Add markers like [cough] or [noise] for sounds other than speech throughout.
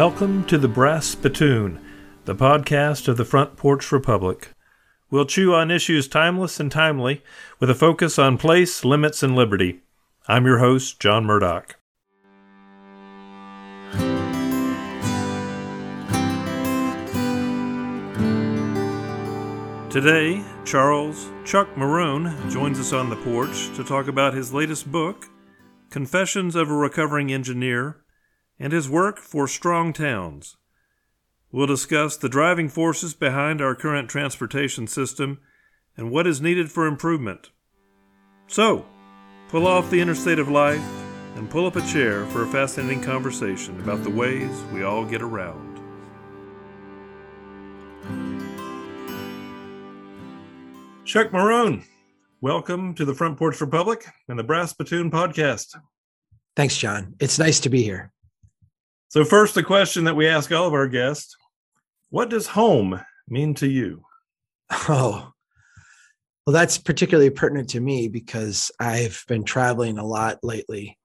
Welcome to the Brass Spittoon, the podcast of the Front Porch Republic. We'll chew on issues timeless and timely with a focus on place, limits, and liberty. I'm your host, John Murdock. Today, Charles Chuck Marohn joins us on the porch to talk about his latest book, Confessions of a Recovering Engineer, and his work for Strong Towns. We'll discuss the driving forces behind our current transportation system and what is needed for improvement. So, pull off the interstate of life and pull up a chair for a fascinating conversation about the ways we all get around. Chuck Marohn, welcome to the Front Porch Republic and the Brass Spittoon podcast. Thanks, John. It's nice to be here. So, first, the question that we ask all of our guests What does home mean to you? Oh, well, that's particularly pertinent to me because I've been traveling a lot lately.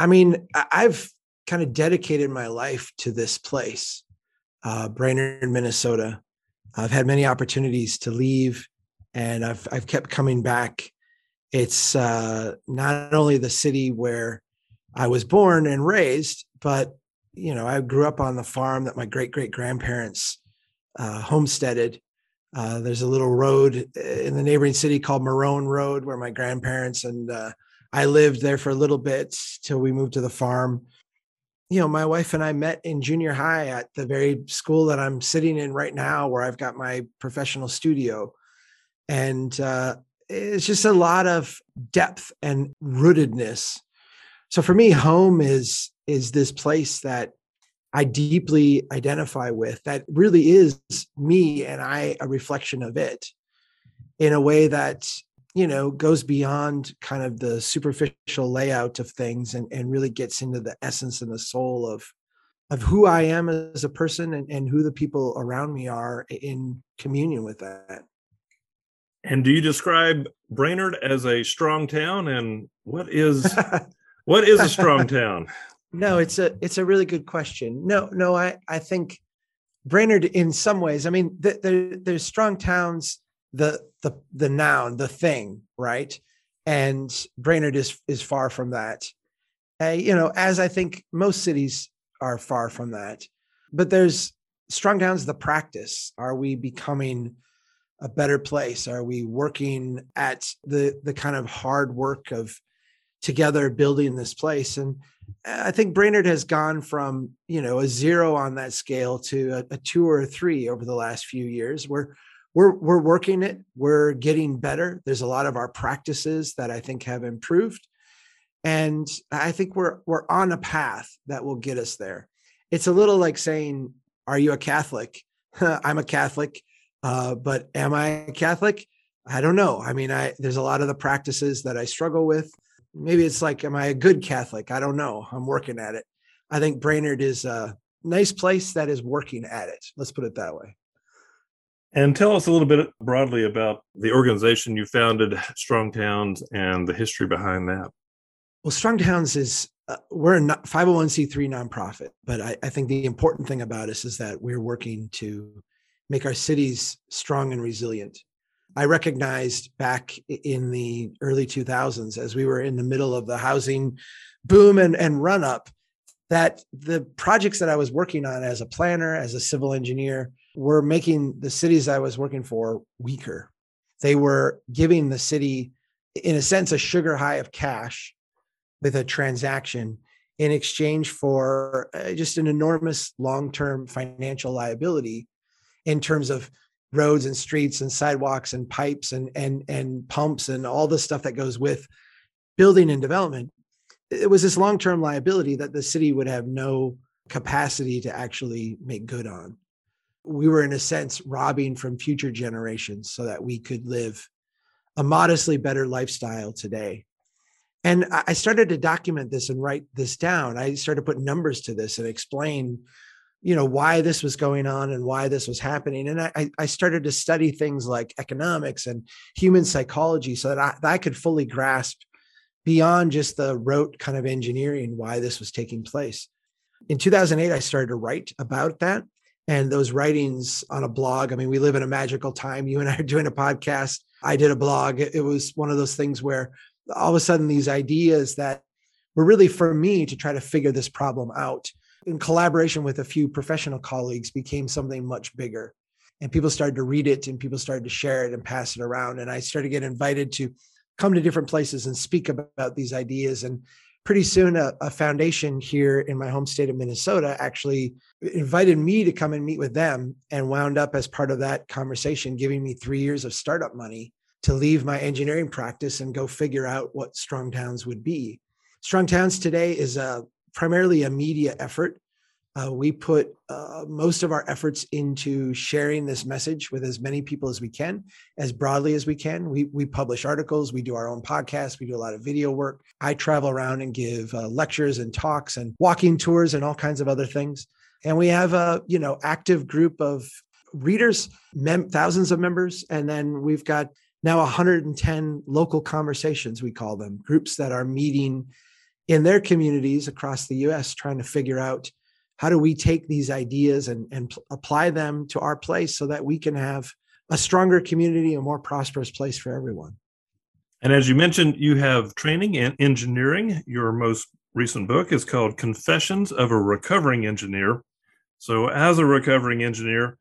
I mean, I've kind of dedicated my life to this place, uh, Brainerd, Minnesota. I've had many opportunities to leave and I've I've kept coming back. It's uh, not only the city where I was born and raised, but you know I grew up on the farm that my great great grandparents uh, homesteaded. Uh, there's a little road uh, in the neighboring city called Marohn Road where my grandparents and uh, I lived there for a little bit till we moved to the farm. You know, my wife and I met in junior high at the very school that I'm sitting in right now, where I've got my professional studio and uh, it's just a lot of depth and rootedness. So for me, home is is this place that I deeply identify with. That really is me, and I a reflection of it, in a way that you know goes beyond kind of the superficial layout of things and and really gets into the essence and the soul of of who I am as a person and, and who the people around me are in communion with that. And do you describe Brainerd as a strong town? And what is [laughs] what is a strong [laughs] town? No, it's a it's a really good question. No, no, I I think Brainerd in some ways. I mean, the, the, there's strong towns. The the the noun, the thing, right? And Brainerd is is far from that. Uh, you know, as I think most cities are far from that. But there's strong towns. The practice. Are we becoming a better place? Are we working at the the kind of hard work of together building this place? And I think Brainerd has gone from you know a zero on that scale to a, a two or a three over the last few years. We're we're we're working it. We're getting better. There's a lot of our practices that I think have improved, and I think we're we're on a path that will get us there. It's a little like saying, "Are you a Catholic?" [laughs] I'm a Catholic. Uh, but am I Catholic? I don't know. I mean, I there's a lot of the practices that I struggle with. Maybe it's like, am I a good Catholic? I don't know. I'm working at it. I think Brainerd is a nice place that is working at it. Let's put it that way. And tell us a little bit broadly about the organization you founded, Strong Towns, and the history behind that. Well, Strong Towns is uh, we're a 501c3 nonprofit, but I, I think the important thing about us is that we're working to make our cities strong and resilient. I recognized back in the early 2000s, as we were in the middle of the housing boom and, and run up, that the projects that I was working on as a planner, as a civil engineer, were making the cities I was working for weaker. They were giving the city, in a sense, a sugar high of cash with a transaction in exchange for uh, just an enormous long term financial liability in terms of roads and streets and sidewalks and pipes and and and pumps and all the stuff that goes with building and development it was this long-term liability that the city would have no capacity to actually make good on. We were in a sense robbing from future generations so that we could live a modestly better lifestyle today. And i started to document this and write this down. I started to put numbers to this and explain you know why this was going on and why this was happening and i, I started to study things like economics and human mm-hmm. psychology so that I, that I could fully grasp beyond just the rote kind of engineering why this was taking place In 2008, I started to write about that. And those writings on a blog, I mean, we live in a magical time. You and I are doing a podcast. I did a blog. It was one of those things where all of a sudden these ideas that were really for me to try to figure this problem out in collaboration with a few professional colleagues became something much bigger. And people started to read it and people started to share it and pass it around. And i started to get invited to come to different places and speak about these ideas. And pretty soon a, a, foundation here in my home state of minnesota actually invited me to come and meet with them and wound up as part of that conversation giving me three years of startup money to leave my engineering practice and go figure out what strong towns would be. Strong towns today is a primarily a media effort uh, we put uh, most of our efforts into sharing this message with as many people as we can, as broadly as we can. We, we publish articles, we do our own podcasts, we do a lot of video work. I travel around and give uh, lectures and talks and walking tours and all kinds of other things. And we have a you know active group of readers, mem- thousands of members, and then we've got now 110 local conversations we call them groups that are meeting in their communities across the US trying to figure out how do we take these ideas and, and apply them to our place so that we can have a stronger community, a more prosperous place for everyone. And as you mentioned, you have training in engineering. Your most recent book is called Confessions of a Recovering Engineer. So, as a recovering engineer,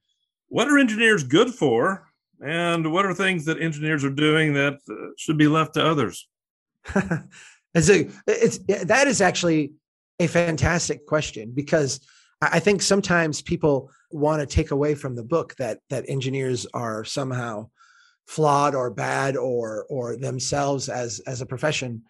what are engineers good for? And what are things that engineers are doing that uh, should be left to others? [laughs] it's, that is actually a fantastic question because I think sometimes people want to take away from the book that that engineers are somehow flawed or bad or or themselves as as a profession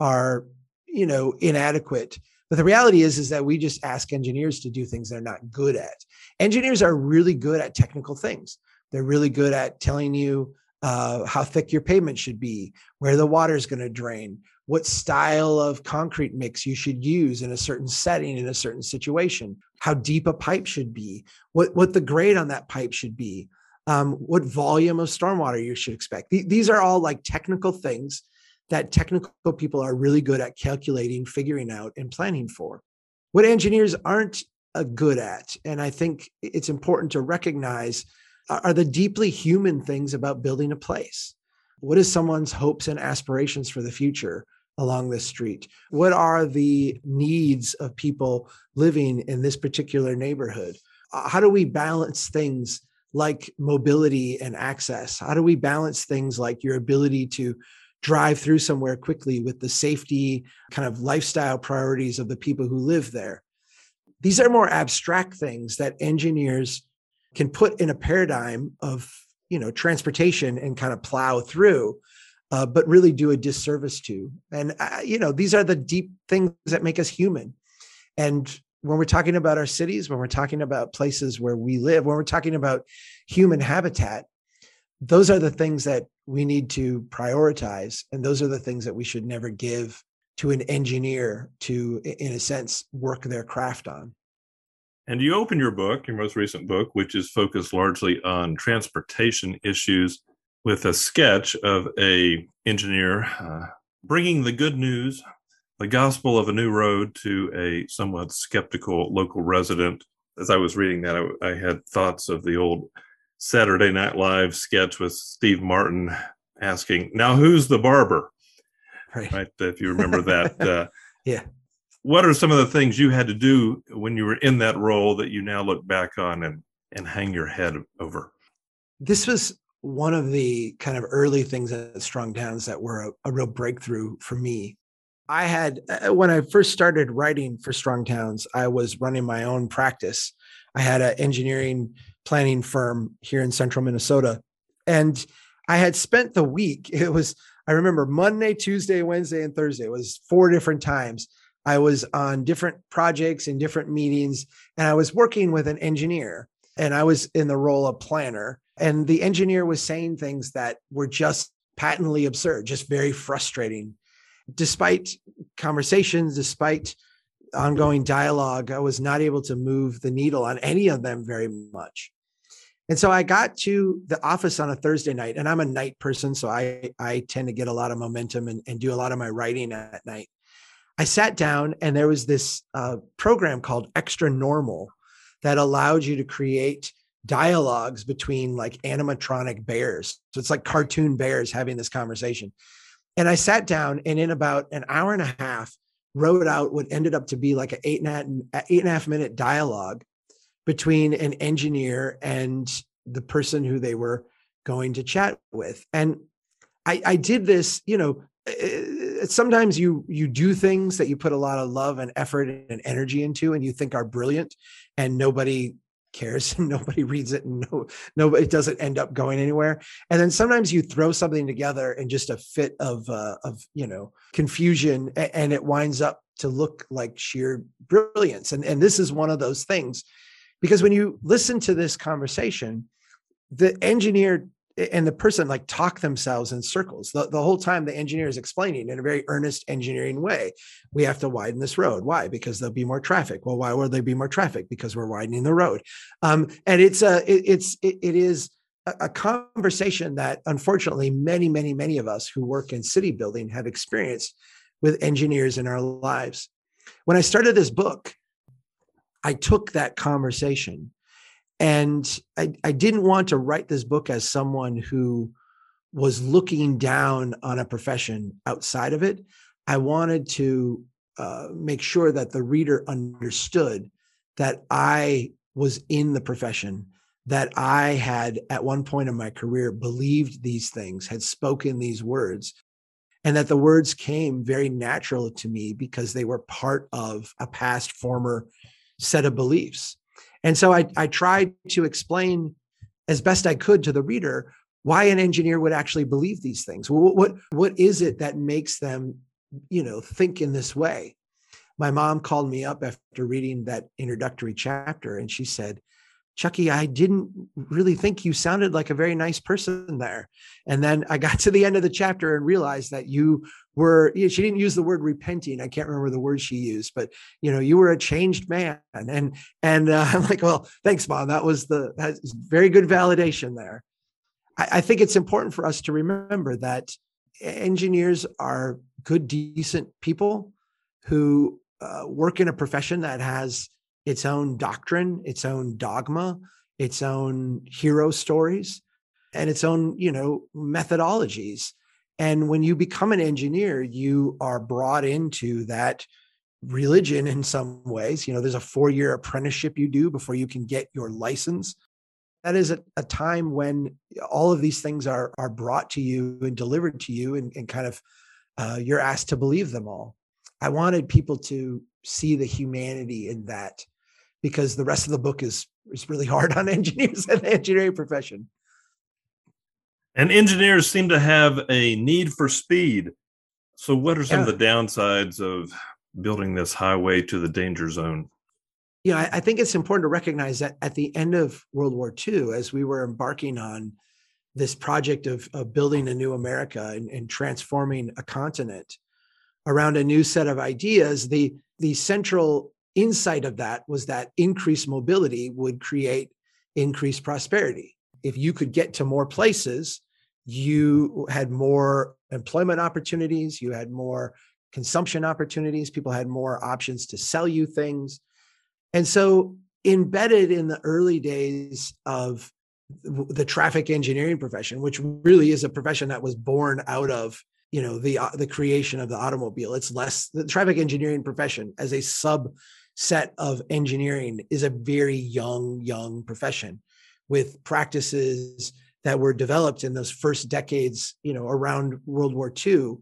are you know inadequate. But the reality is is that we just ask engineers to do things they're not good at. Engineers are really good at technical things. They're really good at telling you uh, how thick your pavement should be where the water is going to drain what style of concrete mix you should use in a certain setting in a certain situation how deep a pipe should be what what the grade on that pipe should be um, what volume of stormwater you should expect. These are all like technical things that technical people are really good at calculating figuring out and planning for. What engineers aren't uh, good at and i think it's important to recognize are the deeply human things about building a place. What is someone's hopes and aspirations for the future along this street? What are the needs of people living in this particular neighborhood? Uh, how do we balance things like mobility and access? How do we balance things like your ability to drive through somewhere quickly with the safety kind of lifestyle priorities of the people who live there? These are more abstract things that engineers can put in a paradigm of you know transportation and kind of plow through uh, but really do a disservice to. And, uh, you know, these are the deep things that make us human. And when we're talking about our cities, when we're talking about places where we live, when we're talking about human habitat, those are the things that we need to prioritize. And those are the things that we should never give to an engineer to, in a sense, work their craft on. And you open your book, your most recent book, which is focused largely on transportation issues with a sketch of a engineer uh, bringing the good news, the gospel of a new road to a somewhat skeptical local resident. As I was reading that, I, I had thoughts of the old Saturday Night Live sketch with Steve Martin asking, "Now who's the barber?" Right. right if you remember that. [laughs] Uh, yeah. What are some of the things you had to do when you were in that role that you now look back on and and hang your head over? This was one of the kind of early things at Strong Towns that were a, a real breakthrough for me. I had, uh, when I first started writing for Strong Towns, I was running my own practice. I had an engineering planning firm here in central Minnesota. And I had spent the week, [laughs] it was, I remember Monday, Tuesday, Wednesday, and Thursday. It was four different times. I was on different projects and different meetings, and I was working with an engineer, and I was in the role of planner. And the engineer was saying things that were just patently absurd, just very frustrating. Despite conversations, despite ongoing dialogue, I was not able to move the needle on any of them very much. And so I got to the office on a Thursday night, and I'm a night person, so I I tend to get a lot of momentum and, and do a lot of my writing at night. I sat down and there was this uh, program called Xtranormal that allowed you to create dialogues between like animatronic bears. So it's like cartoon bears having this conversation. And I sat down and in about an hour and a half, wrote out what ended up to be like an eight and a half, eight and a half minute dialogue between an engineer and the person who they were going to chat with. And I, I did this, you know, uh, sometimes you you do things that you put a lot of love and effort and energy into and you think are brilliant and nobody cares [laughs] and nobody reads it and no nobody it doesn't end up going anywhere. And then sometimes you throw something together in just a fit of uh, of you know confusion and it winds up to look like sheer brilliance. And and this is one of those things because when you listen to this conversation the engineer and the person like talk themselves in circles. The, the whole time the engineer is explaining in a very earnest engineering way we have to widen this road. Why? Because there'll be more traffic. Well why will there be more traffic? Because we're widening the road. Um, and it's a it, it's it, it is a, a conversation that unfortunately many many many of us who work in city building have experienced with engineers in our lives. When i started this book i took that conversation and I, I didn't want to write this book as someone who was looking down on a profession outside of it. I wanted to uh, make sure that the reader understood that I was in the profession, that I had at one point in my career believed these things, had spoken these words, and that the words came very natural to me because they were part of a past former set of beliefs. And so I, I tried to explain as best I could to the reader why an engineer would actually believe these things. What, what, what is it that makes them, you know, think in this way? My mom called me up after reading that introductory chapter and she said, Chucky, I didn't really think you sounded like a very nice person there. And then I got [laughs] to the end of the chapter and realized that you were, she didn't use the word repenting. I can't remember the word she used, but you know, you were a changed man. And, and uh, [laughs] I'm like, well, thanks, mom. That was the, that's very good validation there. I, I think it's important for us to remember that engineers are good, decent people who uh, work in a profession that has its own doctrine, its own dogma, its own hero stories, and its own, you know, methodologies. And when you become an engineer, you are brought into that religion in some ways. You know, there's a four year apprenticeship you do before you can get your license. That is a, a, time when all of these things are, are brought to you and delivered to you, and, and kind of uh, you're asked to believe them all. I wanted people to see the humanity in that because the rest of the book is is really hard on [laughs] engineers and the engineering profession. And engineers seem to have a need for speed. So, what are some yeah. of the downsides of building this highway to the danger zone? Yeah, I, I think it's important to recognize that at the end of World War II, as we were embarking on this project of, of building a new America and, and transforming a continent around a new set of ideas, the the central insight of that was that increased mobility would create increased prosperity. If you could get to more places, you had more employment opportunities, you had more consumption opportunities, people had more options to sell you things. And so, embedded in the early days of the traffic engineering profession, which really is a profession that was born out of you know the uh, the creation of the automobile it's less the traffic engineering profession as a sub set of engineering is a very young, young profession with practices that were developed in those first decades, you know, around World War II.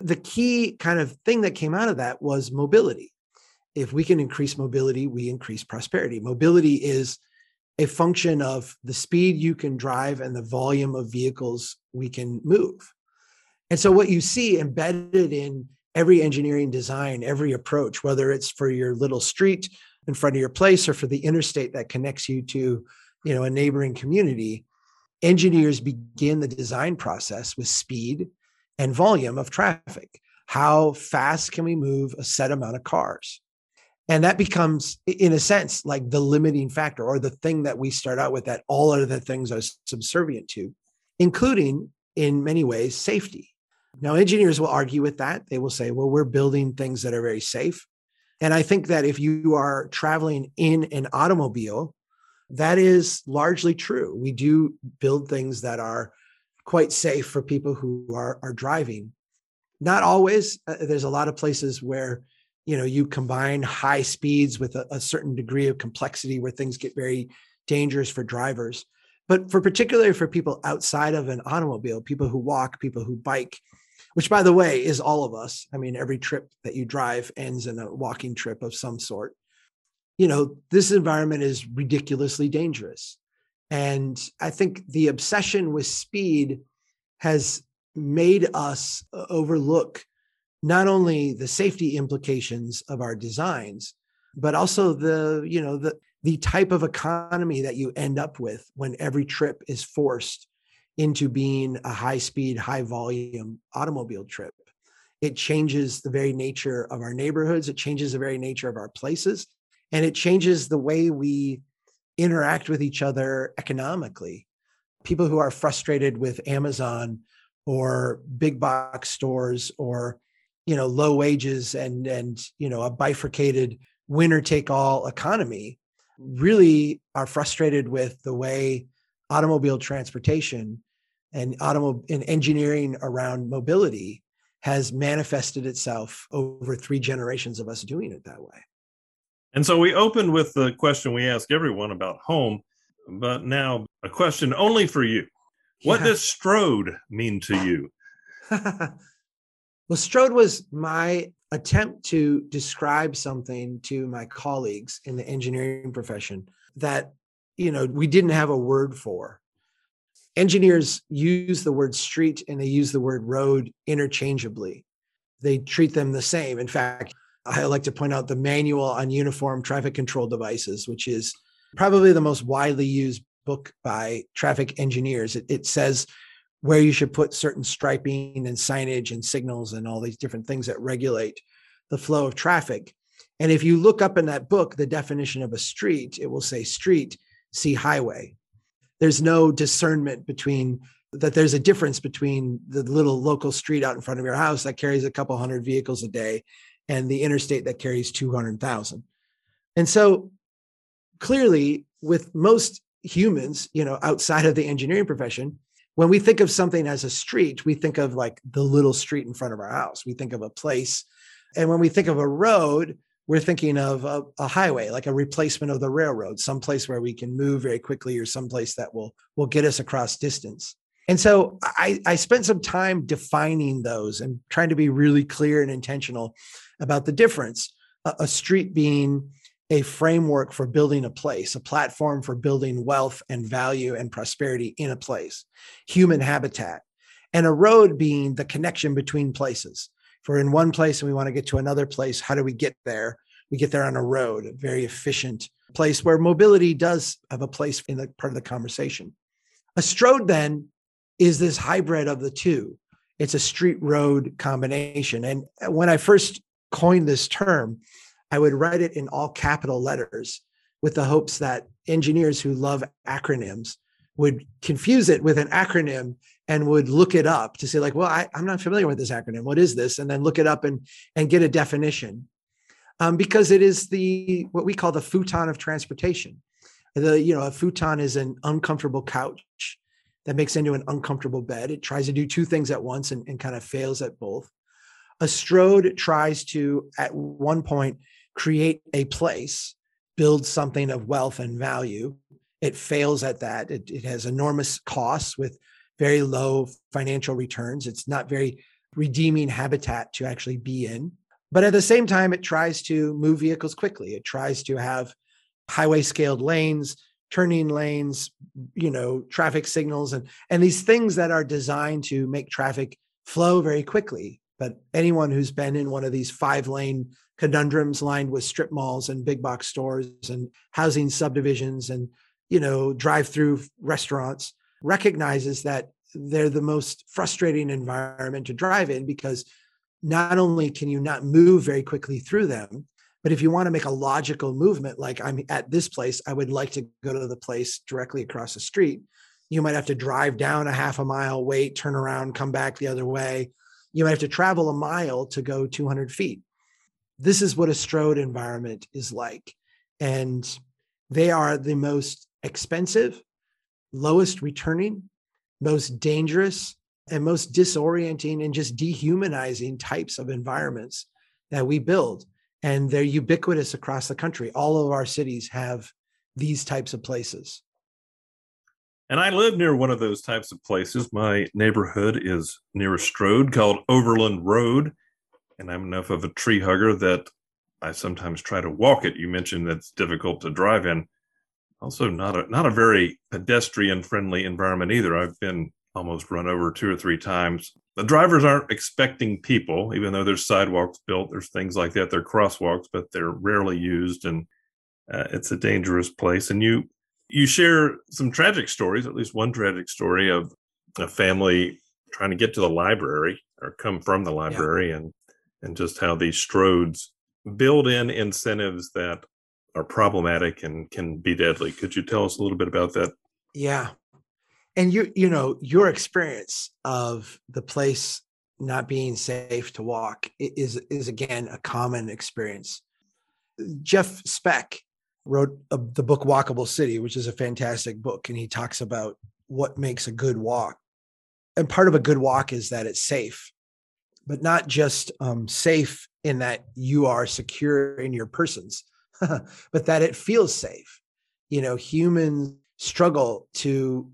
The key kind of thing that came out of that was mobility. If we can increase mobility, we increase prosperity. Mobility is a function of the speed you can drive and the volume of vehicles we can move. And so, what you see embedded in every engineering design, every approach, whether it's for your little street in front of your place or for the interstate that connects you to, you know, a neighboring community, engineers begin the design process with speed and volume of traffic. How fast can we move a set amount of cars? And that becomes, in a sense, like the limiting factor or the thing that we start out with that all other things are subservient to, including in many ways safety Now, engineers will argue with that. They will say, well, we're building things that are very safe. And I think that if you are traveling in an automobile, that is largely true. We do build things that are quite safe for people who are, are driving. Not always. Uh, there's a lot of places where you know you combine high speeds with a, a certain degree of complexity where things get very dangerous for drivers. But for particularly for people outside of an automobile, people who walk, people who bike, which by the way is all of us. I mean, every trip that you drive ends in a walking trip of some sort. You know, this environment is ridiculously dangerous. And I think the obsession with speed has made us uh, overlook not only the safety implications of our designs, but also the, you know, the the type of economy that you end up with when every trip is forced into being a high speed, high volume automobile trip. It changes the very nature of our neighborhoods, it changes the very nature of our places, and it changes the way we interact with each other economically. People who are frustrated with Amazon or big box stores or you know low wages and and you know a bifurcated winner take all economy really are frustrated with the way automobile transportation and automobile and engineering around mobility has manifested itself over three generations of us doing it that way. And so we opened with the question we ask everyone about home, but now a question only for you. What yeah. does Stroad mean to you? [laughs] well, Stroad was my attempt to describe something to my colleagues in the engineering profession that you know we didn't have a word for engineers use the word street and they use the word road interchangeably. They treat them the same. In fact, I like to point out the manual on uniform traffic control devices, which is probably the most widely used book by traffic engineers. It, it says where you should put certain striping and signage and signals and all these different things that regulate the flow of traffic. And if you look up in that book the definition of a street, it will say street, see highway there's no discernment between that there's a difference between the little local street out in front of your house that carries a couple hundred vehicles a day and the interstate that carries 200,000. And so clearly with most humans, you know, outside of the engineering profession, when we think of something as a street, we think of like the little street in front of our house. We think of a place. And when we think of a road, we're thinking of a, a, highway, like a replacement of the railroad, someplace where we can move very quickly or someplace that will will get us across distance. And so I, I spent some time defining those and trying to be really clear and intentional about the difference. A, a street being a framework for building a place, a platform for building wealth and value and prosperity in a place, human habitat, and a road being the connection between places if we're in one place and we want to get to another place, how do we get there? We get there on a road, a very efficient place where mobility does have a place in the part of the conversation. A stroad then is this hybrid of the two. It's a street road combination. And when I first coined this term, I would write it in all capital letters with the hopes that engineers who love acronyms would confuse it with an acronym and would look it up to say like well I, am not familiar with this acronym. What is this? And then look it up and and get a definition. Um, because it is the what we call the futon of transportation. The you know a futon is an uncomfortable couch that makes into an uncomfortable bed. It tries to do two things at once and, and kind of fails at both. A stroad tries to at one point create a place build something of wealth and value. It fails at that. It, it has enormous costs with very low financial returns. It's not very redeeming habitat to actually be in. But at the same time, it tries to move vehicles quickly. It tries to have highway scaled lanes, turning lanes, you know, traffic signals, and, and these things that are designed to make traffic flow very quickly. But anyone who's been in one of these five lane conundrums lined with strip malls and big box stores and housing subdivisions and, you know, drive through restaurants recognizes that they're the most frustrating environment to drive in because not only can you not move very quickly through them, but if you want to make a logical movement, like I'm at this place, I would like to go to the place directly across the street. You might have to drive down a half a mile, wait, turn around, come back the other way. You might have to travel a mile to go 200 feet. This is what a Stroad environment is like. And they are the most expensive, lowest returning, most dangerous, and most disorienting and just dehumanizing types of environments that we build. And they're ubiquitous across the country. All of our cities have these types of places. And I live near one of those types of places. My neighborhood is near a Stroad called Overland Road. And I'm enough of a tree hugger that I sometimes try to walk it. You mentioned that it's difficult to drive in. Also, not a not a very pedestrian friendly environment either. I've been almost run over two or three times. The drivers aren't expecting people, even though there's sidewalks built. There's things like that. They're crosswalks, but they're rarely used, and uh, it's a dangerous place. And you you share some tragic stories, at least one tragic story of a family trying to get to the library or come from the library, yeah. and and just how these stroads build in incentives that are problematic and can be deadly. Could you tell us a little bit about that? Yeah. And you you know, your experience of the place not being safe to walk is is again a common experience. Jeff Speck wrote a, the book Walkable City, which is a fantastic book and he talks about what makes a good walk. And part of a good walk is that it's safe, but not just um, safe in that you are secure in your persons, [laughs] but that it feels safe. You know, humans struggle to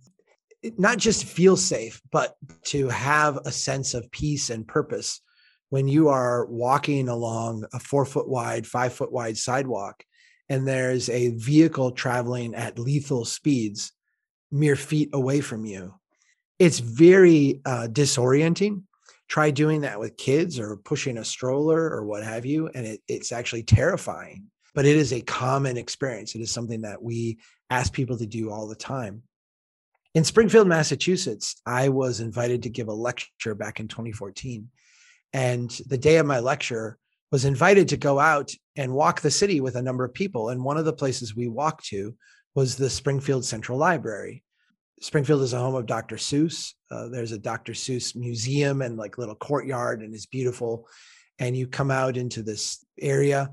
not just feel safe, but to have a sense of peace and purpose when you are walking along a four foot wide, five foot wide sidewalk and there's a vehicle traveling at lethal speeds mere feet away from you. It's very uh, disorienting. Try doing that with kids or pushing a stroller or what have you, and it, it's actually terrifying but it is a common experience. It is something that we ask people to do all the time. In Springfield, Massachusetts, I was invited to give a lecture back in 2014. And the day of my lecture, was invited to go out and walk the city with a number of people. And one of the places we walked to was the Springfield Central Library. Springfield is a home of Dr. Seuss. Uh, there's a Dr. Seuss museum and like little courtyard, and it's beautiful. And you come out into this area,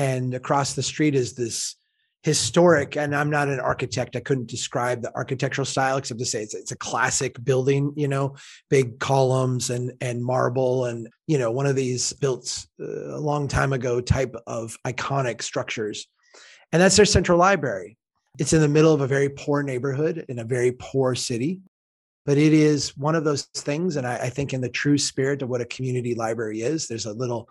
and across the street is this historic and i'm not an architect i couldn't describe the architectural style except to say it's, it's a classic building you know big columns and and marble and you know one of these built uh, a long time ago type of iconic structures. And that's their central library. It's in the middle of a very poor neighborhood in a very poor city but it is one of those things and I, I think in the true spirit of what a community library is there's a little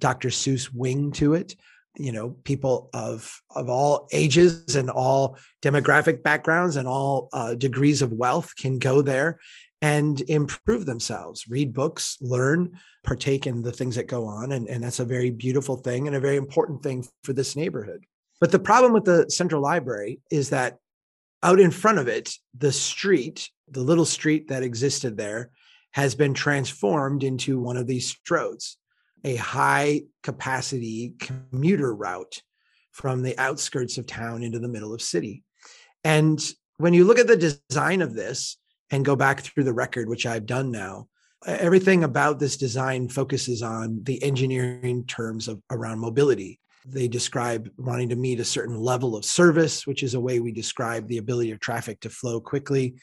dr seuss wing to it you know people of of all ages and all demographic backgrounds and all uh, degrees of wealth can go there and improve themselves read books learn partake in the things that go on. And, and that's a very beautiful thing and a very important thing for this neighborhood. But the problem with the central library is that out in front of it the street the little street that existed there has been transformed into one of these stroads a high capacity commuter route from the outskirts of town into the middle of city. And when you look at the design of this and go back through the record, which I've done now, everything about this design focuses on the engineering terms of around mobility. They describe wanting to meet a certain level of service, which is a way we describe the ability of traffic to flow quickly.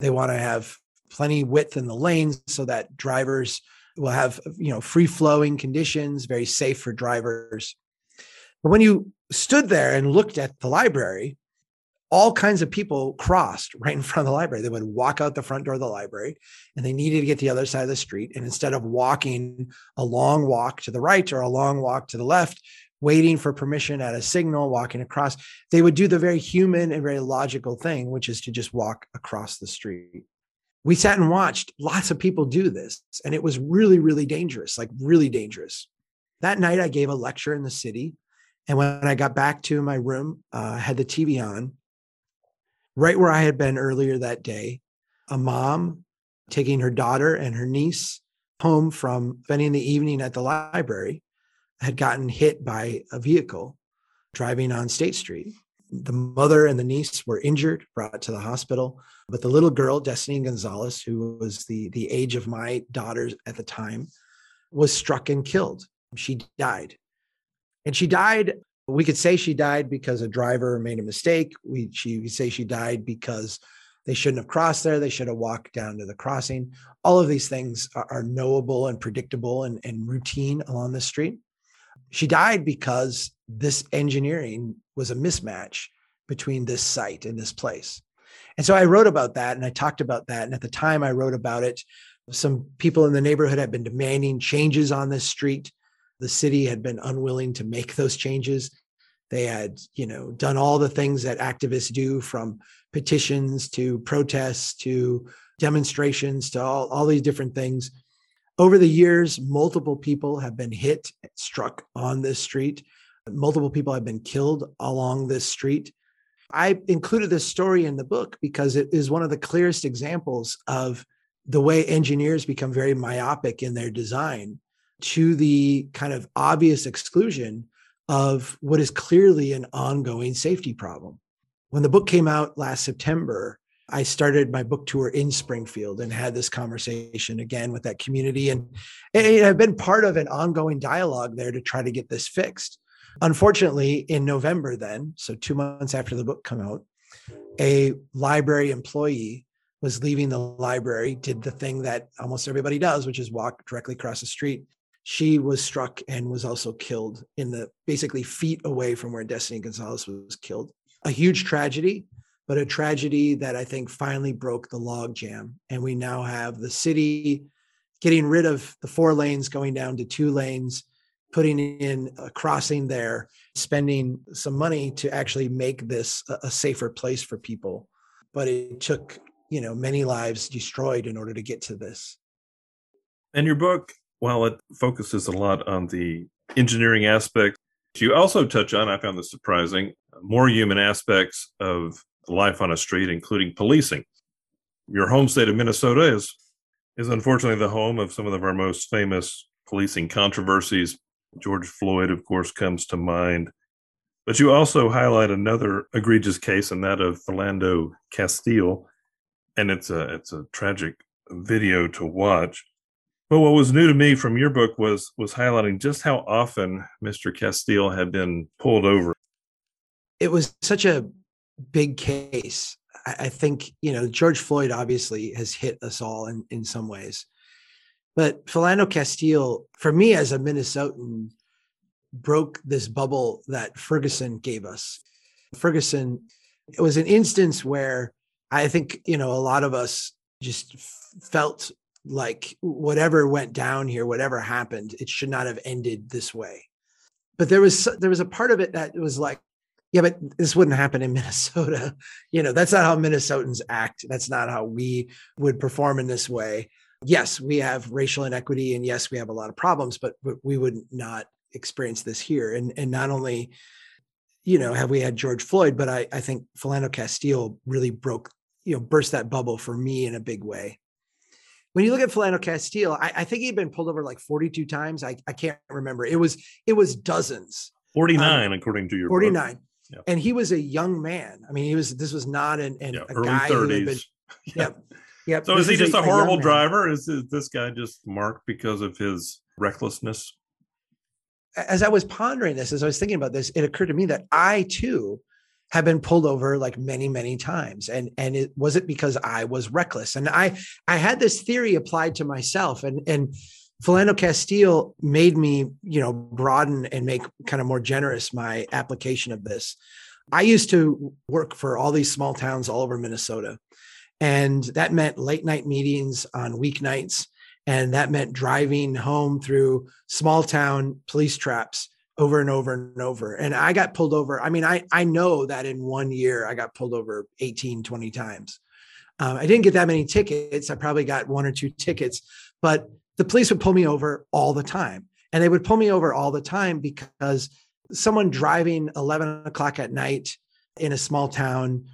They want to have plenty width in the lanes so that drivers will have you know free flowing conditions very safe for drivers. But when you stood there and looked at the library all kinds of people crossed right in front of the library. They would walk out the front door of the library and they needed to get to the other side of the street. And instead of walking a long walk to the right or a long walk to the left waiting for permission at a signal walking across they would do the very human and very logical thing which is to just walk across the street we sat and watched lots of people do this and it was really really dangerous like really dangerous. That night i gave a lecture in the city and when i got back to my room uh, i had the tv on right where i had been earlier that day a mom taking her daughter and her niece home from spending the evening at the library had gotten hit by a vehicle driving on state street The mother and the niece were injured, brought to the hospital. But the little girl, Destiny Gonzalez, who was the, the age of my daughters at the time, was struck and killed. She died. And she died, we could say she died because a driver made a mistake. We she say she died because they shouldn't have crossed there. They should have walked down to the crossing. All of these things are, are knowable and predictable and, and routine along the street. She died because this engineering was a mismatch between this site and this place. And so I wrote about that and I talked about that. And at the time I wrote about it, some people in the neighborhood had been demanding changes on this street. The city had been unwilling to make those changes. They had, you know, done all the things that activists do from petitions to protests to demonstrations to all, all these different things. Over the years, multiple people have been hit, struck on this street. Multiple people have been killed along this street. I included this story in the book because it is one of the clearest examples of the way engineers become very myopic in their design to the kind of obvious exclusion of what is clearly an ongoing safety problem. When the book came out last September, I started my book tour in Springfield and had this conversation again with that community. And, I've been part of an ongoing dialogue there to try to get this fixed. Unfortunately, in November, then, so two months after the book came out, a library employee was leaving the library, did the thing that almost everybody does, which is walk directly across the street. She was struck and was also killed in the basically feet away from where Destiny Gonzalez was killed. A huge tragedy, but a tragedy that I think finally broke the logjam. And we now have the city getting rid of the four lanes, going down to two lanes, putting in a crossing there, spending some money to actually make this a, safer place for people. But it took you know many lives destroyed in order to get to this. And your book while it focuses a lot on the engineering aspect you also touch on i found this surprising more human aspects of life on a street including policing. Your home state of minnesota is is unfortunately the home of some of our most famous policing controversies george floyd of course comes to mind but you also highlight another egregious case and that of philando castile and it's a it's a tragic video to watch. But what was new to me from your book was was highlighting just how often Mr. Castile had been pulled over. It was such a big case. I think you know George Floyd obviously has hit us all in in some ways, but Philando Castile, for me as a Minnesotan, broke this bubble that Ferguson gave us. Ferguson, it was an instance where I think, you know, a lot of us just felt like whatever went down here, whatever happened, it should not have ended this way. But there was there was a part of it that was like, yeah, but this wouldn't happen in [laughs] Minnesota. You know, that's not how Minnesotans act. That's not how we would perform in this way. Yes, we have racial inequity, and yes, we have a lot of problems, but, but we would not experience this here. And and not only, you know, have we had George Floyd, but I I think Philando Castile really broke you know burst that bubble for me in a big way. When you look at Philando Castile, I, I think he'd been pulled over like 42 times. I, I can't remember. It was it was dozens. 49 um, according to your 49. Yeah. And he was a young man. I mean, he was this was not an, an yeah, a guy 30s. who had been [laughs] yeah. Yep. So is he just a, a horrible driver? Is, is this guy just marked because of his recklessness? As I was pondering this, as I was thinking about this, it occurred to me that I too have been pulled over like many many times and and it was it because i was reckless and i i had this theory applied to myself and and Philando Castile made me, you know, broaden and make kind of more generous my application of this. I used to work for all these small towns all over Minnesota. And that meant late night meetings on weeknights. And that meant driving home through small town police traps over and over and over. And I got pulled over. I mean, I, I know that in one year I got pulled over 18, 20 times. Um, I didn't get that many tickets. I probably got one or two tickets, but the police would pull me over all the time. And they would pull me over all the time because someone driving 11 o'clock at night in a small town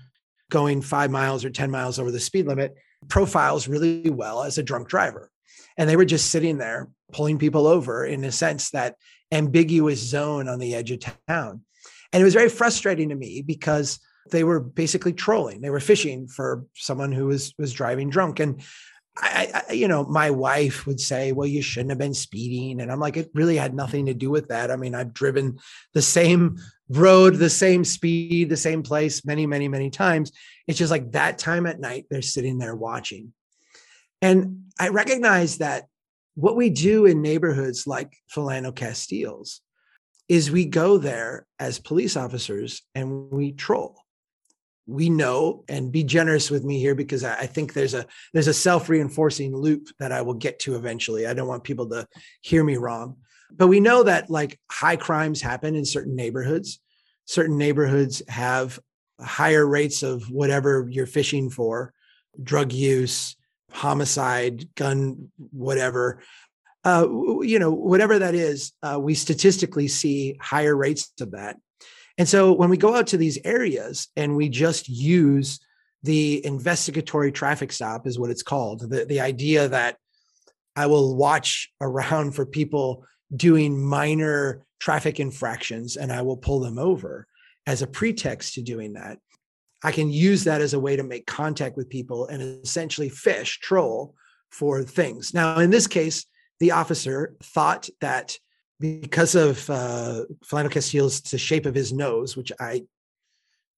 going five miles or 10 miles over the speed limit profiles really well as a drunk driver. And they were just sitting there pulling people over in a sense that ambiguous zone on the edge of town. And it was very frustrating to me because they were basically trolling. They were fishing for someone who was was driving drunk. And I, I, you know, my wife would say, "Well, you shouldn't have been speeding," and I'm like, it really had nothing to do with that. I mean, I've driven the same road, the same speed, the same place many, many, many times. It's just like that time at night, they're sitting there watching, and I recognize that what we do in neighborhoods like Philando Castile's is we go there as police officers and we troll we know and be generous with me here because I think there's a there's a self-reinforcing loop that I will get to eventually. I don't want people to hear me wrong. But we know that like high crimes happen in certain neighborhoods. Certain neighborhoods have higher rates of whatever you're fishing for, drug use, homicide, gun, whatever. Uh, you know, whatever that is, uh, we statistically see higher rates of that. And so when we go out to these areas and we just use the investigatory traffic stop, is what it's called, the, the idea that I will watch around for people doing minor traffic infractions and I will pull them over as a pretext to doing that. I can use that as a way to make contact with people and essentially fish, troll for things. Now, in this case, the officer thought that because of uh, Philando Castile's, the shape of his nose, which I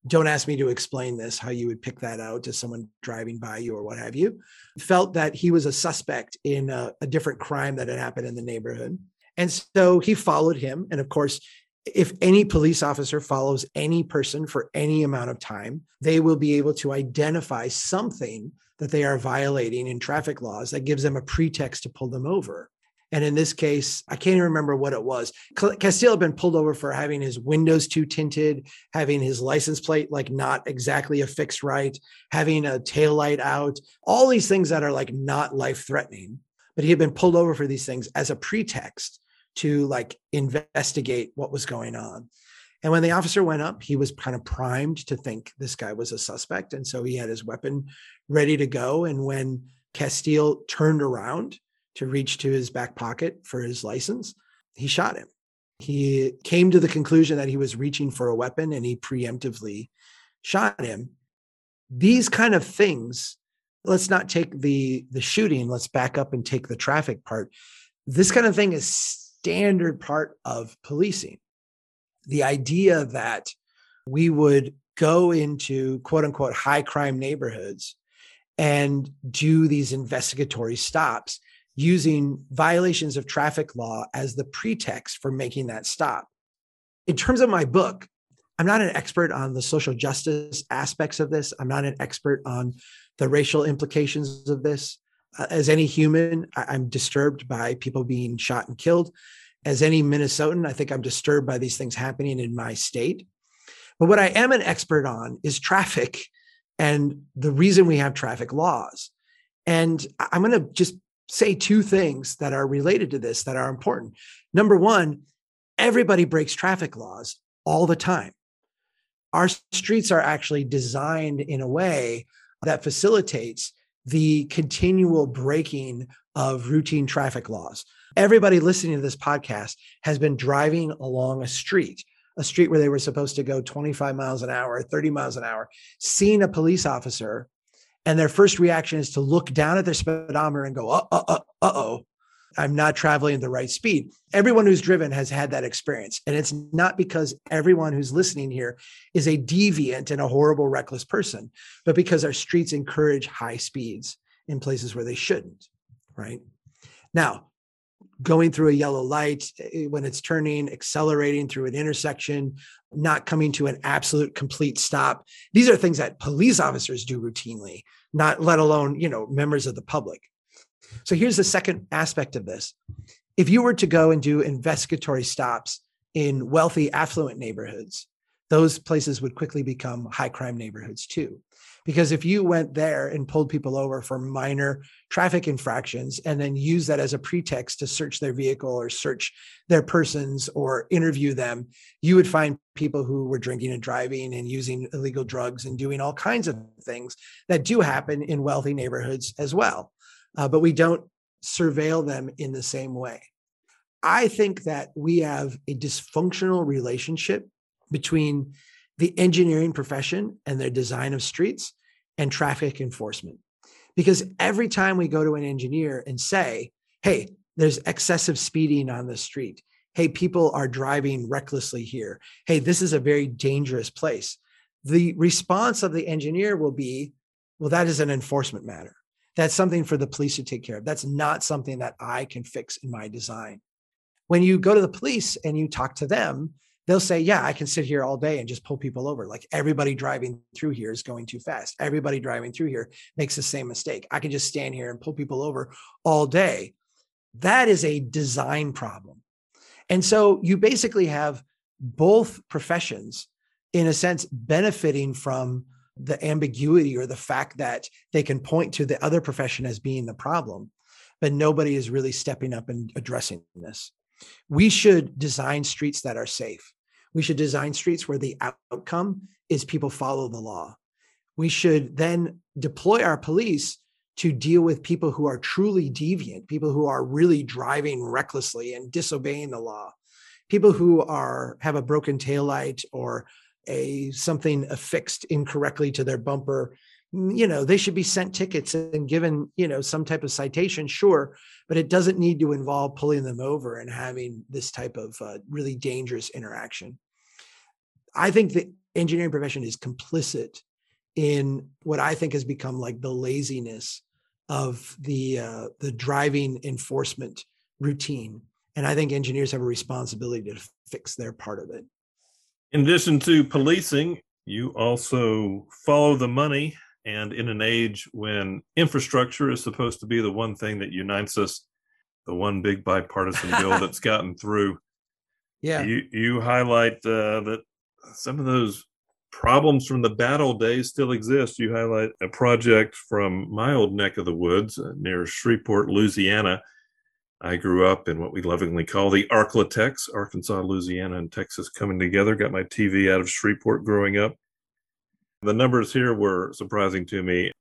don't ask me to explain this, how you would pick that out to someone driving by you or what have you, felt that he was a suspect in a, a different crime that had happened in the neighborhood. And so he followed him. And of course, if any police officer follows any person for any amount of time, they will be able to identify something that they are violating in traffic laws that gives them a pretext to pull them over. And in this case, I can't even remember what it was. Castile had been pulled over for having his windows too tinted, having his license plate like not exactly affixed right, having a tail light out, all these things that are like not life threatening. But he had been pulled over for these things as a pretext to like investigate what was going on. And when the officer went up, he was kind of primed to think this guy was a suspect. And so he had his weapon ready to go. And when Castile turned around, to reach to his back pocket for his license, he shot him. He came to the conclusion that he was reaching for a weapon and he preemptively shot him. These kind of things, let's not take the the shooting, let's back up and take the traffic part. This kind of thing is standard part of policing. The idea that we would go into quote unquote high crime neighborhoods and do these investigatory stops using violations of traffic law as the pretext for making that stop. In terms of my book, I'm not an expert on the social justice aspects of this. I'm not an expert on the racial implications of this. As any human, I- am disturbed by people being shot and killed. As any Minnesotan, I think I'm disturbed by these things happening in my state. But what I am an expert on is traffic and the reason we have traffic laws. And I'm going to just say two things that are related to this that are important. Number one, everybody breaks traffic laws all the time. Our streets are actually designed in a way that facilitates the continual breaking of routine traffic laws. Everybody listening to this podcast has been driving along a street, a street where they were supposed to go 25 miles an hour, 30 miles an hour, seeing a police officer and their first reaction is to look down at their speedometer and go, uh, uh, uh, uh oh, I'm not traveling at the right speed. Everyone who's driven has had that experience. And it's not because everyone who's listening here is a deviant and a horrible, reckless person, but because our streets encourage high speeds in places where they shouldn't. Right. Now, going through a yellow light eh, when it's turning, accelerating through an intersection, not coming to an absolute complete stop. These are things that police officers do routinely, not let alone, you know, members of the public. So here's the second aspect of this. If you were to go and do investigatory stops in wealthy, affluent neighborhoods, those places would quickly become high crime neighborhoods too. Because if you went there and pulled people over for minor traffic infractions and then use that as a pretext to search their vehicle or search their persons or interview them, you would find people who were drinking and driving and using illegal drugs and doing all kinds of things that do happen in wealthy neighborhoods as well. Uh, but we don't surveil them in the same way. I think that we have a dysfunctional relationship between the engineering profession and their design of streets and traffic enforcement. Because every time we go to an engineer and say, hey, there's excessive speeding on the street. Hey, people are driving recklessly here. Hey, this is a very dangerous place. The response of the engineer will be, well, that is an enforcement matter. That's something for the police to take care of. That's not something that I can fix in my design. When you go to the police and you talk to them, they'll say, Yeah, I can sit here all day and just pull people over. Like everybody driving through here is going too fast. Everybody driving through here makes the same mistake. I can just stand here and pull people over all day. That is a design problem. And so you basically have both professions, in a sense, benefiting from the ambiguity or the fact that they can point to the other profession as being the problem, but nobody is really stepping up and addressing this. We should design streets that are safe. We should design streets where the outcome is people follow the law. We should then deploy our police to deal with people who are truly deviant, people who are really driving recklessly and disobeying the law, people who are have a broken taillight or a something affixed incorrectly to their bumper you know they should be sent tickets and given you know some type of citation sure but it doesn't need to involve pulling them over and having this type of uh, really dangerous interaction. I think the engineering profession is complicit in what i think has become like the laziness of the uh, the driving enforcement routine and i think engineers have a responsibility to fix their part of it in addition to policing, you also follow the money. And in an age when infrastructure is supposed to be the one thing that unites us, the one big bipartisan bill [laughs] that's gotten through, yeah, you you highlight uh, that some of those problems from the battle days still exist. You highlight a project from my old neck of the woods uh, near Shreveport, Louisiana, I grew up in what we lovingly call the Arklatex, Arkansas, Louisiana, and Texas coming together. Got my TV out of Shreveport growing up. The numbers here were surprising to me.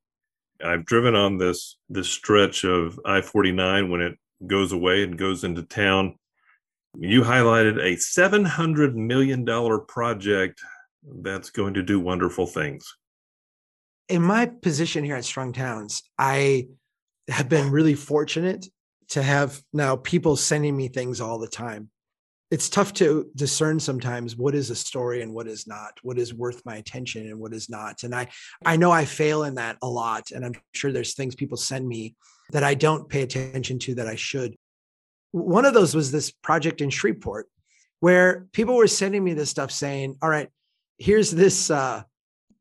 I've driven on this this stretch of I-49 when it goes away and goes into town. You highlighted a $700 million project that's going to do wonderful things. In my position here at Strong Towns, I have been really fortunate to have now people sending me things all the time. It's tough to discern sometimes what is a story and what is not, what is worth my attention and what is not. And I I know I fail in that a lot and I'm sure there's things people send me that I don't pay attention to that I should. One of those was this project in Shreveport where people were sending me this stuff saying, "All right, here's this uh,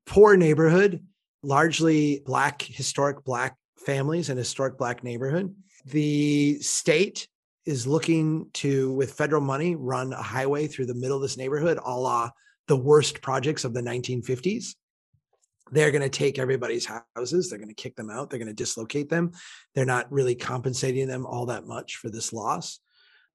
poor neighborhood, largely black historic black families and historic black neighborhood the state is looking to, with federal money, run a highway through the middle of this neighborhood, a la the worst projects of the 1950s. They're going to take everybody's houses. They're going to kick them out. They're going to dislocate them. They're not really compensating them all that much for this loss.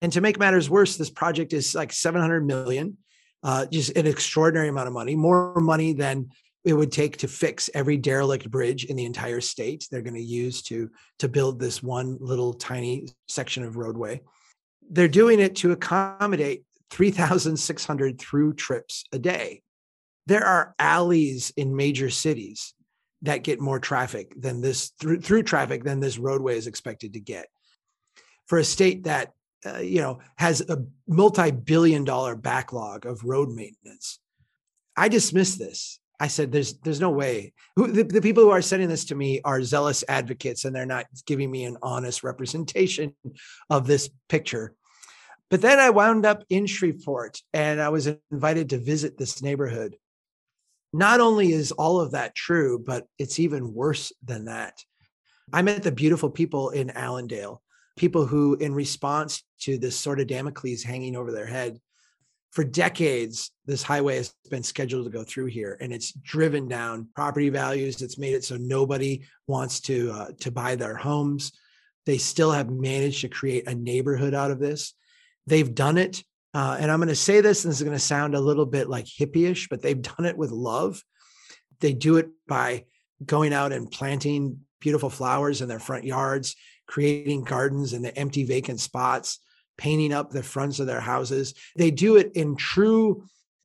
And to make matters worse, this project is like 700 million, uh, just an extraordinary amount of money, more money than it would take to fix every derelict bridge in the entire state they're going to use to to build this one little tiny section of roadway. They're doing it to accommodate 3600 through trips a day. There are alleys in major cities that get more traffic than this through, through traffic than this roadway is expected to get. For a state that uh, you know has a multi-billion dollar backlog of road maintenance i dismiss this I said, "There's there's no way." The, the, people who are sending this to me are zealous advocates, and they're not giving me an honest representation of this picture. But then I wound up in Shreveport, and I was invited to visit this neighborhood. Not only is all of that true, but it's even worse than that. I met the beautiful people in Allendale, people who, in response to this sort of Damocles hanging over their head, for decades, this highway has been scheduled to go through here, and it's driven down property values. It's made it so nobody wants to uh, to buy their homes. They still have managed to create a neighborhood out of this. They've done it, uh, and I'm going to say this, and this is going to sound a little bit like hippie-ish, but they've done it with love. They do it by going out and planting beautiful flowers in their front yards, creating gardens in the empty vacant spots painting up the fronts of their houses. They do it in true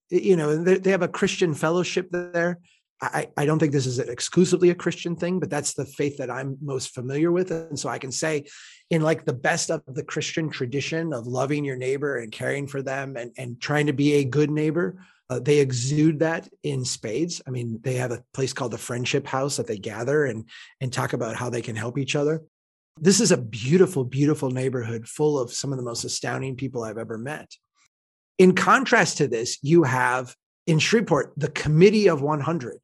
you know, they, have a Christian fellowship there. I, I don't think this is exclusively a Christian thing, but that's the faith that I'm most familiar with. And so I can say, in like the best of the Christian tradition of loving your neighbor and caring for them and, and trying to be a good neighbor, uh, they exude that in spades. I mean, they have a place called the Friendship House that they gather and and talk about how they can help each other. This is a beautiful, beautiful neighborhood full of some of the most astounding people I've ever met. In contrast to this, you have in Shreveport the Committee of 100,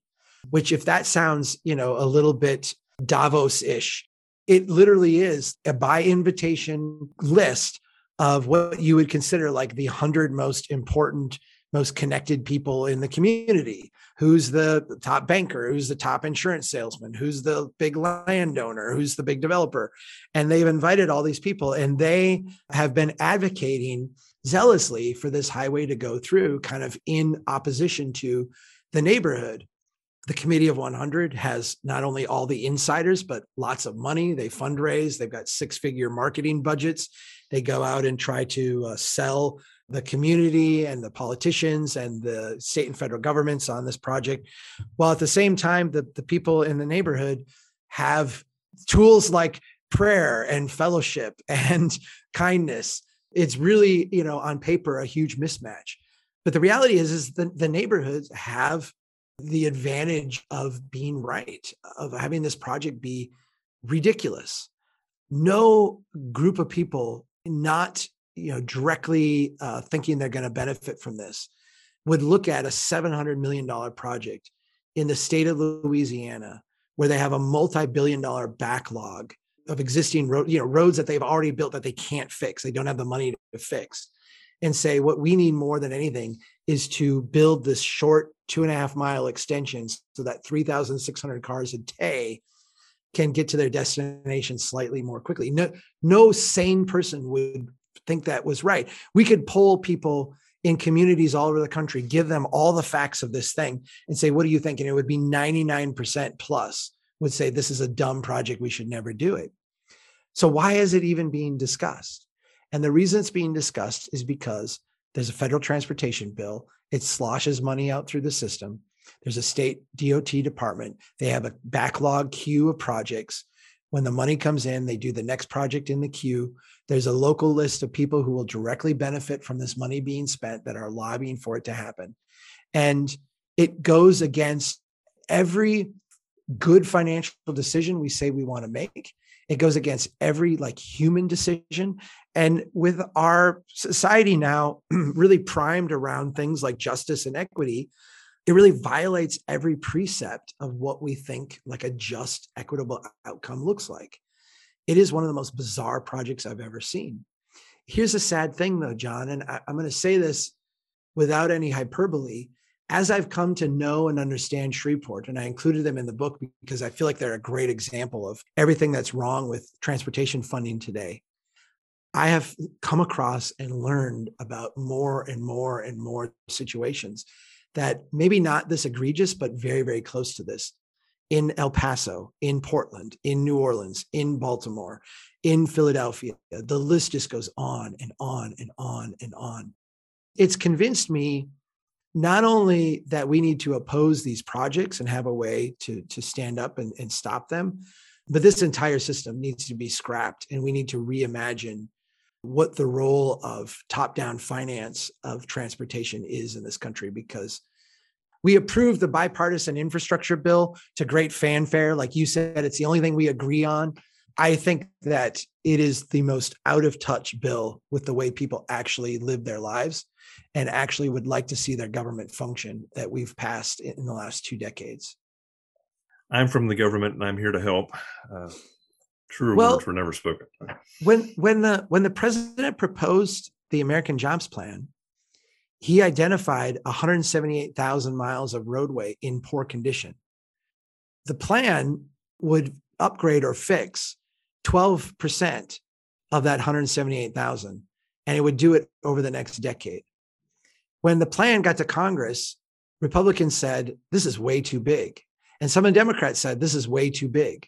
which, if that sounds, you know, a little bit Davos-ish, it literally is a by invitation list of what you would consider like the 100 most important most connected people in the community. Who's the top banker? Who's the top insurance salesman? Who's the big landowner? Who's the big developer? And they've invited all these people and they have been advocating zealously for this highway to go through kind of in opposition to the neighborhood. The committee of 100 has not only all the insiders but lots of money. They fundraise. They've got six figure marketing budgets. They go out and try to uh, sell the community and the politicians and the state and federal governments on this project while at the same time the, the people in the neighborhood have tools like prayer and fellowship [laughs] and kindness. It's really you know on paper a huge mismatch. But the reality is is the, the neighborhoods have the advantage of being right of having this project be ridiculous. No group of people not you know directly uh, thinking they're going to benefit from this would look at a 700 million dollar project in the state of louisiana where they have a multi-billion dollar backlog of existing road you know roads that they've already built that they can't fix. They don't have the money to fix and say what we need more than anything is to build this short two and a half mile extension so that 3600 cars a day can get to their destination slightly more quickly. No no sane person would think that was right. We could poll people in communities all over the country, give them all the facts of this thing and say, what do you think? And it would be 99% plus would say, this is a dumb project. We should never do it. So why is it even being discussed? And the reason it's being discussed is because there's a federal transportation bill. It sloshes money out through the system. There's a state DOT department. They have a backlog queue of projects. When the money comes in, they do the next project in the queue. There's a local list of people who will directly benefit from this money being spent that are lobbying for it to happen. And it goes against every good financial decision we say we want to make. It goes against every like human decision. And with our society now [clears throat] really primed around things like justice and equity, it really violates every precept of what we think like a just equitable outcome looks like. It is one of the most bizarre projects i've ever seen. Here's a sad thing though john and I, i'm going to say this without any hyperbole. As i've come to know and understand shreveport and i included them in the book because i feel like they're a great example of everything that's wrong with transportation funding today I have come across and learned about more and more and more situations that maybe not this egregious, but very, very close to this in El Paso, in Portland, in New Orleans, in Baltimore, in Philadelphia. The list just goes on and on and on and on. It's convinced me not only that we need to oppose these projects and have a way to, to stand up and, and stop them, but this entire system needs to be scrapped and we need to reimagine what the role of top down finance of transportation is in this country because we approved the bipartisan infrastructure bill to great fanfare. Like you said, it's the only thing we agree on. I think that it is the most out of touch bill with the way people actually live their lives and actually would like to see their government function that we've passed in the last two decades. I'm from the government and I'm here to help. Uh, Truer well, words were never spoken. When when the when the president proposed the American Jobs Plan, he identified 178,000 miles of roadway in poor condition. The plan would upgrade or fix 12% of that 178,000 and it would do it over the next decade. When the plan got to Congress, Republicans said this is way too big. And some of the Democrats said this is way too big.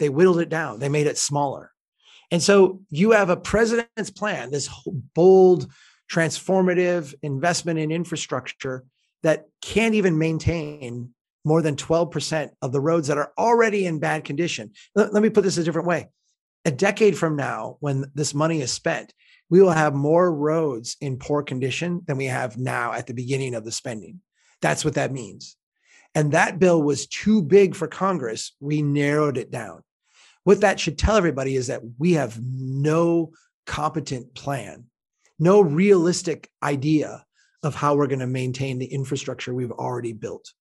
They whittled it down, they made it smaller. And so you have a president's plan, this bold transformative investment in infrastructure that can't even maintain more than 12% of the roads that are already in bad condition. Let, let me put this a different way. A decade from now, when this money is spent, we will have more roads in poor condition than we have now at the beginning of the spending. That's what that means. And that bill was too big for Congress. We narrowed it down. What that should tell everybody is that we have no competent plan, no realistic idea of how we're going to maintain the infrastructure we've already built.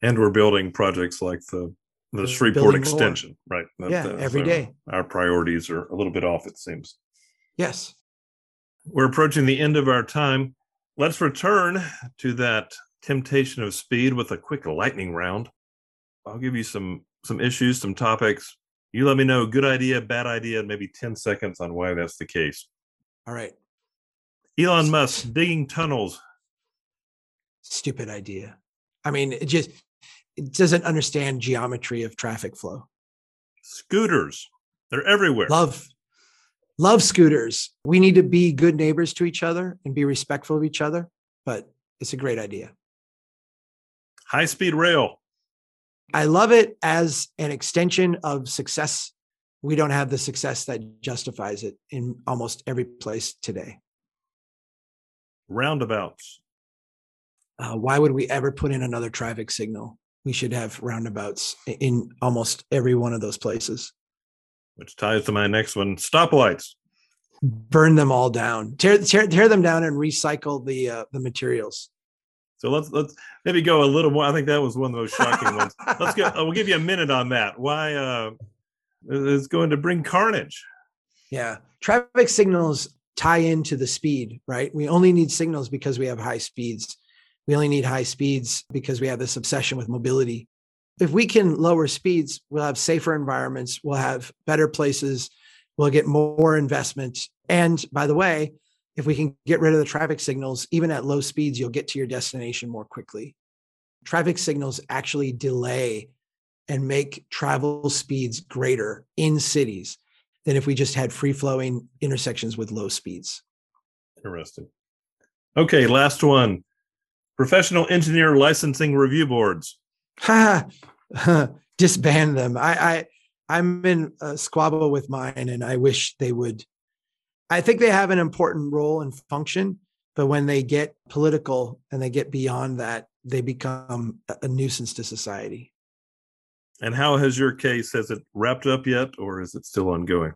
And we're building projects like the the Shreveport extension, more. right? That, yeah, every uh, day. Our priorities are a little bit off, it seems. Yes. We're approaching the end of our time. Let's return to that temptation of speed with a quick lightning round. I'll give you some some issues, some topics. You let me know good idea, bad idea, and maybe 10 seconds on why that's the case. All right. Elon Musk digging tunnels. Stupid idea. I mean, it just it doesn't understand geometry of traffic flow. Scooters. They're everywhere. Love love scooters. We need to be good neighbors to each other and be respectful of each other, but it's a great idea. High speed rail. I love it as an extension of success. We don't have the success that justifies it in almost every place today. Roundabouts. Uh, why would we ever put in another traffic signal? We should have roundabouts in almost every one of those places. Which ties to my next one stoplights. Burn them all down, tear, tear, tear them down and recycle the, uh, the materials. So let's let's maybe go a little more. I think that was one of those shocking ones. Let's go. [laughs] We'll give you a minute on that. Why uh, is going to bring carnage? Yeah, traffic signals tie into the speed, right? We only need signals because we have high speeds. We only need high speeds because we have this obsession with mobility. If we can lower speeds, we'll have safer environments. We'll have better places. We'll get more investment. And by the way, if we can get rid of the traffic signals, even at low speeds, you'll get to your destination more quickly. Traffic signals actually delay and make travel speeds greater in cities than if we just had free flowing intersections with low speeds. Interesting. Okay, last one professional engineer licensing review boards. [laughs] Disband them. I, I I'm in a squabble with mine, and I wish they would I think they have an important role and function, but when they get political and they get beyond that, they become a nuisance to society. And how has your case has it wrapped up yet, or is it still ongoing?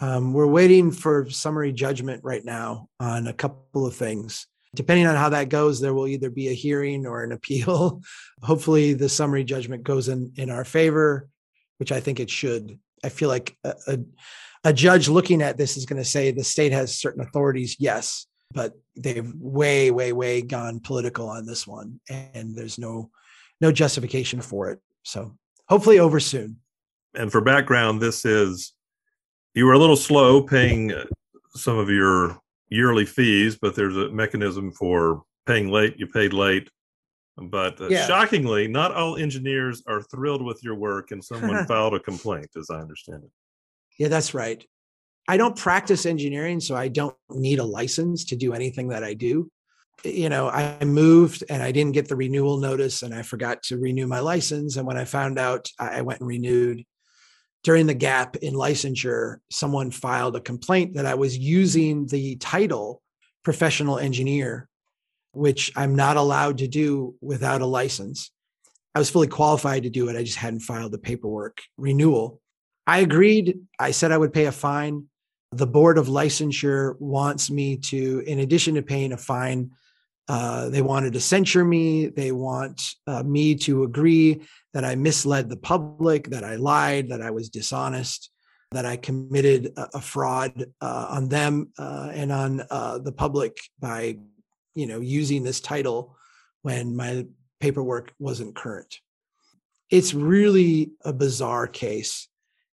Um, we're waiting for summary judgment right now on a couple of things. Depending on how that goes, there will either be a hearing or an appeal. [laughs] Hopefully, the summary judgment goes in in our favor, which I think it should. I feel like a, a a judge looking at this is going to say the state has certain authorities, yes, but they've way, way, way gone political on this one, and there's no no justification for it. So hopefully over soon. And for background, this is you were a little slow paying uh, some of your yearly fees, but there's a mechanism for paying late. You paid late. But uh, yeah. shockingly, not all engineers are thrilled with your work, and someone [laughs] filed a complaint, as I understand it. Yeah, that's right. I don't practice engineering, so I don't need a license to do anything that I do. You know, I moved and I didn't get the renewal notice and I forgot to renew my license. And when I found out, I went and renewed. During the gap in licensure, someone filed a complaint that I was using the title professional engineer, which I'm not allowed to do without a license. I was fully qualified to do it. I just hadn't filed the paperwork renewal. I agreed. I said I would pay a fine. The board of licensure wants me to, in addition to paying a fine, uh, they wanted to censure me. They want uh, me to agree that I misled the public, that I lied, that I was dishonest, that I committed a, a fraud uh, on them uh, and on uh, the public by, you know, using this title when my paperwork wasn't current. It's really a bizarre case.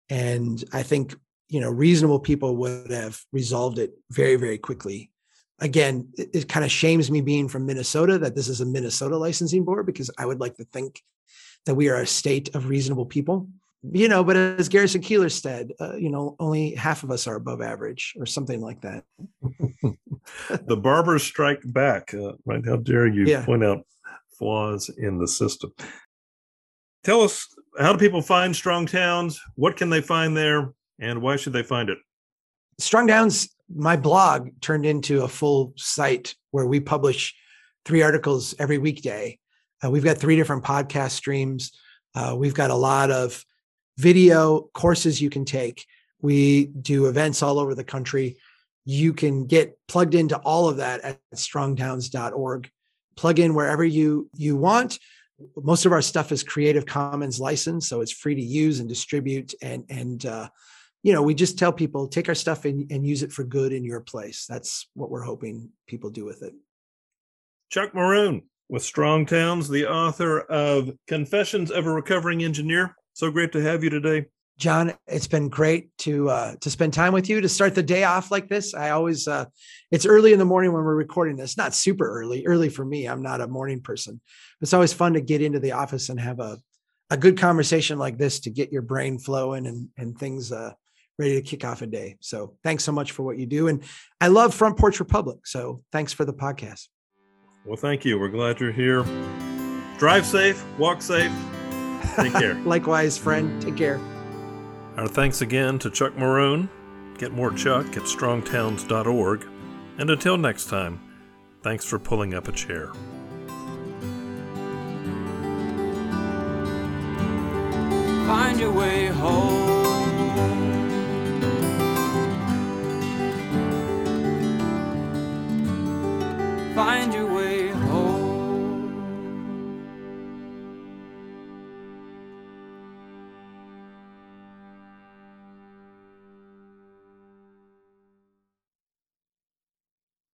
And I think, you know, reasonable people would have resolved it very, very quickly. Again, it, it kind of shames me being from Minnesota that this is a Minnesota licensing board because I would like to think that we are a state of reasonable people. you know, but as Garrison Keillor said, uh, you know, only half of us are above average or something like that. [laughs] the barbers strike back, uh, right? How dare you yeah. point out flaws in the system? Tell us, how do people find Strong Towns? What can they find there? And why should they find it? Strong Towns, my blog turned into a full site where we publish three articles every weekday. Uh, we've got three different podcast streams. Uh, we've got a lot of video courses you can take. We do events all over the country. You can get plugged into all of that at strongtowns.org. Plug in wherever you you want. Most of our stuff is Creative Commons licensed, so it's free to use and distribute. And and uh, you know, we just tell people take our stuff and, and use it for good in your place. That's what we're hoping people do with it. Chuck Marohn with Strong Towns, the author of Confessions of a Recovering Engineer. So great to have you today. John, it's been great to uh, to spend time with you to start the day off like this. I always uh, it's early in the morning when we're recording this. Not super early, early for me. I'm not a morning person. It's always fun to get into the office and have a a good conversation like this to get your brain flowing and and things uh, ready to kick off a day. So thanks so much for what you do, and I love Front Porch Republic. So thanks for the podcast. Well, thank you. We're glad you're here. Drive safe, walk safe Take [laughs] care. Likewise, friend. Take care. Our thanks again to Chuck Marohn. Get more Chuck at strongtowns.org. And until next time, thanks for pulling up a chair. Find your way home. Find your